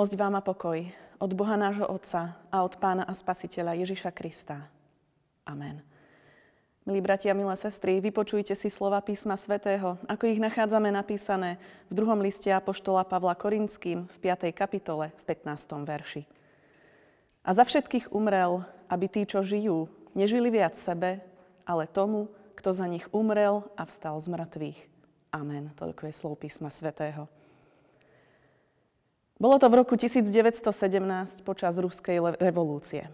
Milosť vám a pokoj od Boha nášho Otca a od Pána a Spasiteľa Ježiša Krista. Amen. Milí bratia, milé sestry, vypočujte si slova písma svätého, ako ich nachádzame napísané v druhom liste Apoštola Pavla Korinským v 5. kapitole v 15. verši. A za všetkých umrel, aby tí, čo žijú, nežili viac sebe, ale tomu, kto za nich umrel a vstal z mŕtvych. Amen. Toľko je slov písma svätého. Bolo to v roku 1917 počas ruskej revolúcie.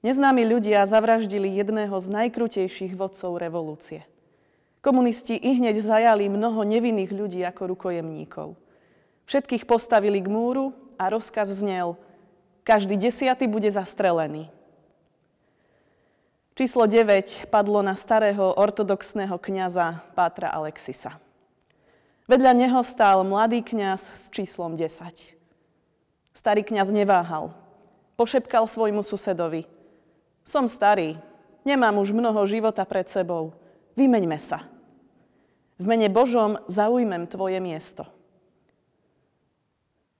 Neznámi ľudia zavraždili jedného z najkrutejších vodcov revolúcie. Komunisti i hneď zajali mnoho nevinných ľudí ako rukojemníkov. Všetkých postavili k múru a rozkaz znel každý desiaty bude zastrelený. Číslo 9 padlo na starého ortodoxného kňaza Pátra Alexisa. Vedľa neho stál mladý kňaz s číslom 10. Starý kňaz neváhal. Pošepkal svojmu susedovi. Som starý, nemám už mnoho života pred sebou. Vymeňme sa. V mene Božom zaujmem tvoje miesto.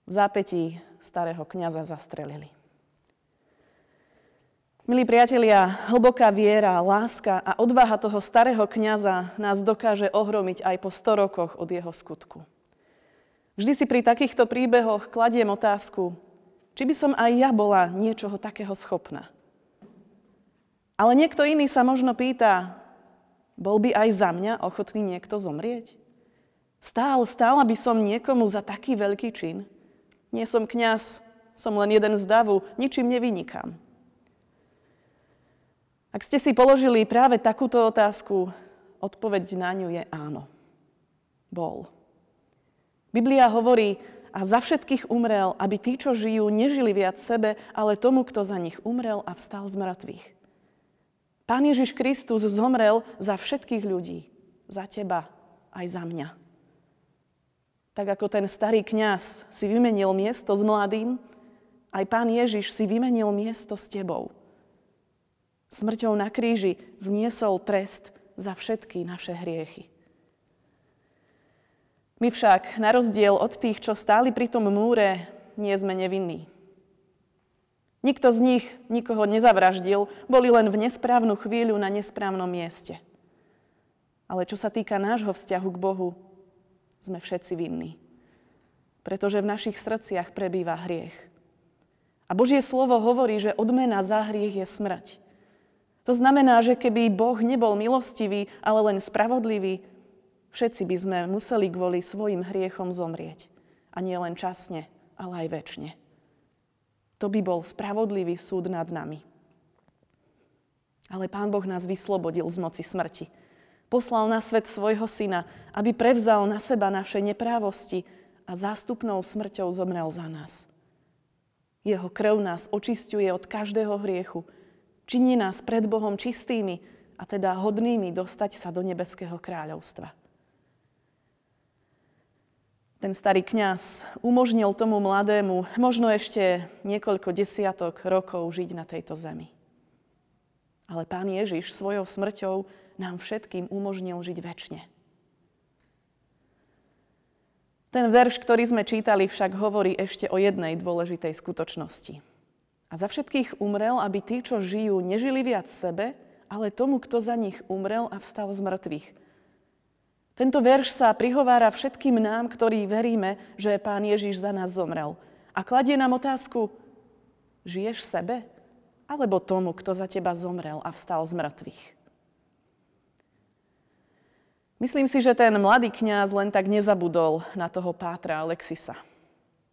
V zápetí starého kňaza zastrelili. Milí priatelia, hlboká viera, láska a odvaha toho starého kňaza nás dokáže ohromiť aj po 100 rokoch od jeho skutku. Vždy si pri takýchto príbehoch kladiem otázku, či by som aj ja bola niečoho takého schopná. Ale niekto iný sa možno pýta, bol by aj za mňa ochotný niekto zomrieť? Stál, stála by som niekomu za taký veľký čin? Nie som kňaz, som len jeden z davu, ničím nevynikám. Ak ste si položili práve takúto otázku, odpoveď na ňu je áno. Bol. Biblia hovorí, a za všetkých umrel, aby tí, čo žijú, nežili viac sebe, ale tomu, kto za nich umrel a vstal z mŕtvych. Pán Ježiš Kristus zomrel za všetkých ľudí. Za teba, aj za mňa. Tak ako ten starý kňaz si vymenil miesto s mladým, aj pán Ježiš si vymenil miesto s tebou. Smrťou na kríži zniesol trest za všetky naše hriechy. My však, na rozdiel od tých, čo stáli pri tom múre, nie sme nevinní. Nikto z nich nikoho nezavraždil, boli len v nesprávnu chvíľu na nesprávnom mieste. Ale čo sa týka nášho vzťahu k Bohu, sme všetci vinní. Pretože v našich srdciach prebýva hriech. A Božie slovo hovorí, že odmena za hriech je smrť. To znamená, že keby Boh nebol milostivý, ale len spravodlivý, Všetci by sme museli kvôli svojim hriechom zomrieť. A nie len časne, ale aj väčšine. To by bol spravodlivý súd nad nami. Ale Pán Boh nás vyslobodil z moci smrti. Poslal na svet svojho syna, aby prevzal na seba naše neprávosti a zástupnou smrťou zomrel za nás. Jeho krv nás očistuje od každého hriechu, činí nás pred Bohom čistými a teda hodnými dostať sa do nebeského kráľovstva. Ten starý kňaz umožnil tomu mladému možno ešte niekoľko desiatok rokov žiť na tejto zemi. Ale pán Ježiš svojou smrťou nám všetkým umožnil žiť väčšine. Ten verš, ktorý sme čítali, však hovorí ešte o jednej dôležitej skutočnosti. A za všetkých umrel, aby tí, čo žijú, nežili viac sebe, ale tomu, kto za nich umrel a vstal z mŕtvych – tento verš sa prihovára všetkým nám, ktorí veríme, že Pán Ježiš za nás zomrel. A kladie nám otázku, žiješ sebe? Alebo tomu, kto za teba zomrel a vstal z mŕtvych? Myslím si, že ten mladý kňaz len tak nezabudol na toho pátra Alexisa.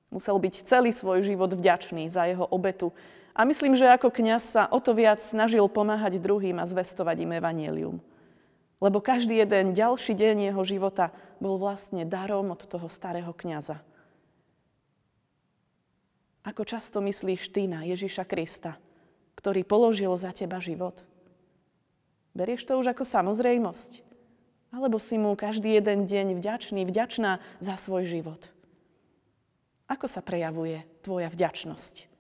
Musel byť celý svoj život vďačný za jeho obetu a myslím, že ako kňaz sa o to viac snažil pomáhať druhým a zvestovať im evanielium. Lebo každý jeden ďalší deň jeho života bol vlastne darom od toho starého kniaza. Ako často myslíš ty na Ježiša Krista, ktorý položil za teba život? Berieš to už ako samozrejmosť? Alebo si mu každý jeden deň vďačný, vďačná za svoj život? Ako sa prejavuje tvoja vďačnosť?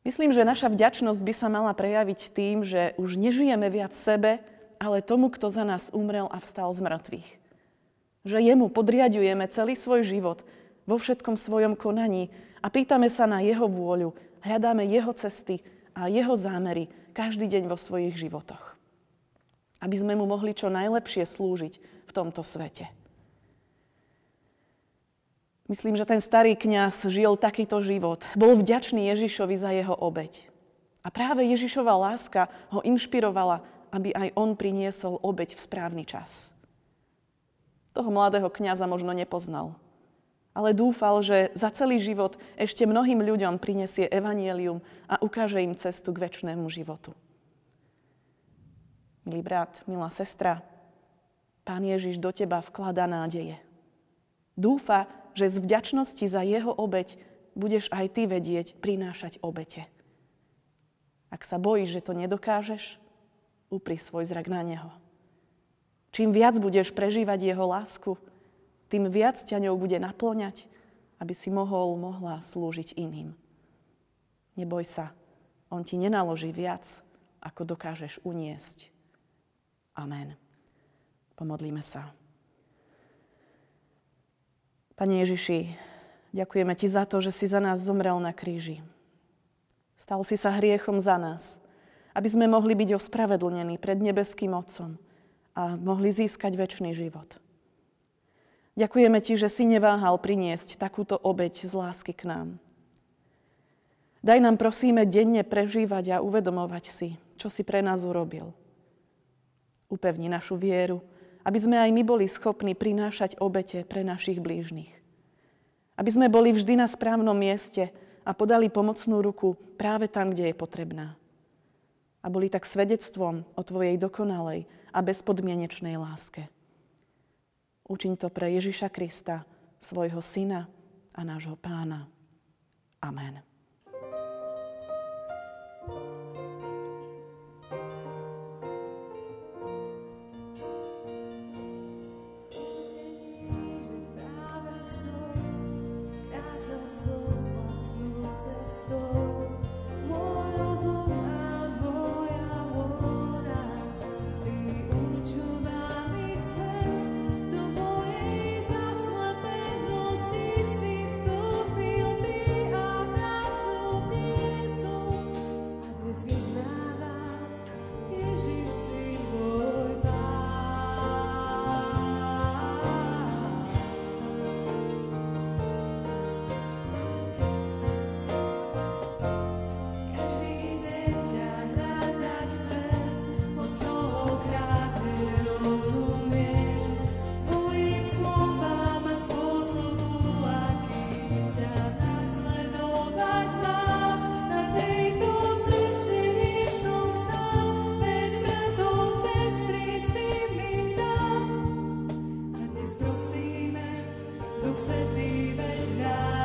Myslím, že naša vďačnosť by sa mala prejaviť tým, že už nežijeme viac sebe, ale tomu, kto za nás umrel a vstal z mŕtvych. Že jemu podriadujeme celý svoj život, vo všetkom svojom konaní a pýtame sa na Jeho vôľu, hľadáme Jeho cesty a Jeho zámery každý deň vo svojich životoch. Aby sme mu mohli čo najlepšie slúžiť v tomto svete. Myslím, že ten starý kňaz žil takýto život. Bol vďačný Ježišovi za jeho obeď. A práve Ježišova láska ho inšpirovala, aby aj on priniesol obeď v správny čas. Toho mladého kňaza možno nepoznal, ale dúfal, že za celý život ešte mnohým ľuďom prinesie evanielium a ukáže im cestu k väčšnému životu. Milý brat, milá sestra, Pán Ježiš do teba vklada nádeje. Dúfa, že z vďačnosti za jeho obeď budeš aj ty vedieť prinášať obete. Ak sa bojíš, že to nedokážeš, upri svoj zrak na neho. Čím viac budeš prežívať jeho lásku, tým viac ťa ňou bude naplňať, aby si mohol, mohla slúžiť iným. Neboj sa, on ti nenaloží viac, ako dokážeš uniesť. Amen. Pomodlíme sa. Pane Ježiši, ďakujeme Ti za to, že si za nás zomrel na kríži. Stal si sa hriechom za nás, aby sme mohli byť ospravedlnení pred nebeským Otcom a mohli získať väčší život. Ďakujeme Ti, že si neváhal priniesť takúto obeď z lásky k nám. Daj nám prosíme denne prežívať a uvedomovať si, čo si pre nás urobil. Upevni našu vieru, aby sme aj my boli schopní prinášať obete pre našich blížnych. Aby sme boli vždy na správnom mieste a podali pomocnú ruku práve tam, kde je potrebná. A boli tak svedectvom o Tvojej dokonalej a bezpodmienečnej láske. Učiň to pre Ježiša Krista, svojho Syna a nášho Pána. Amen. se vive nada.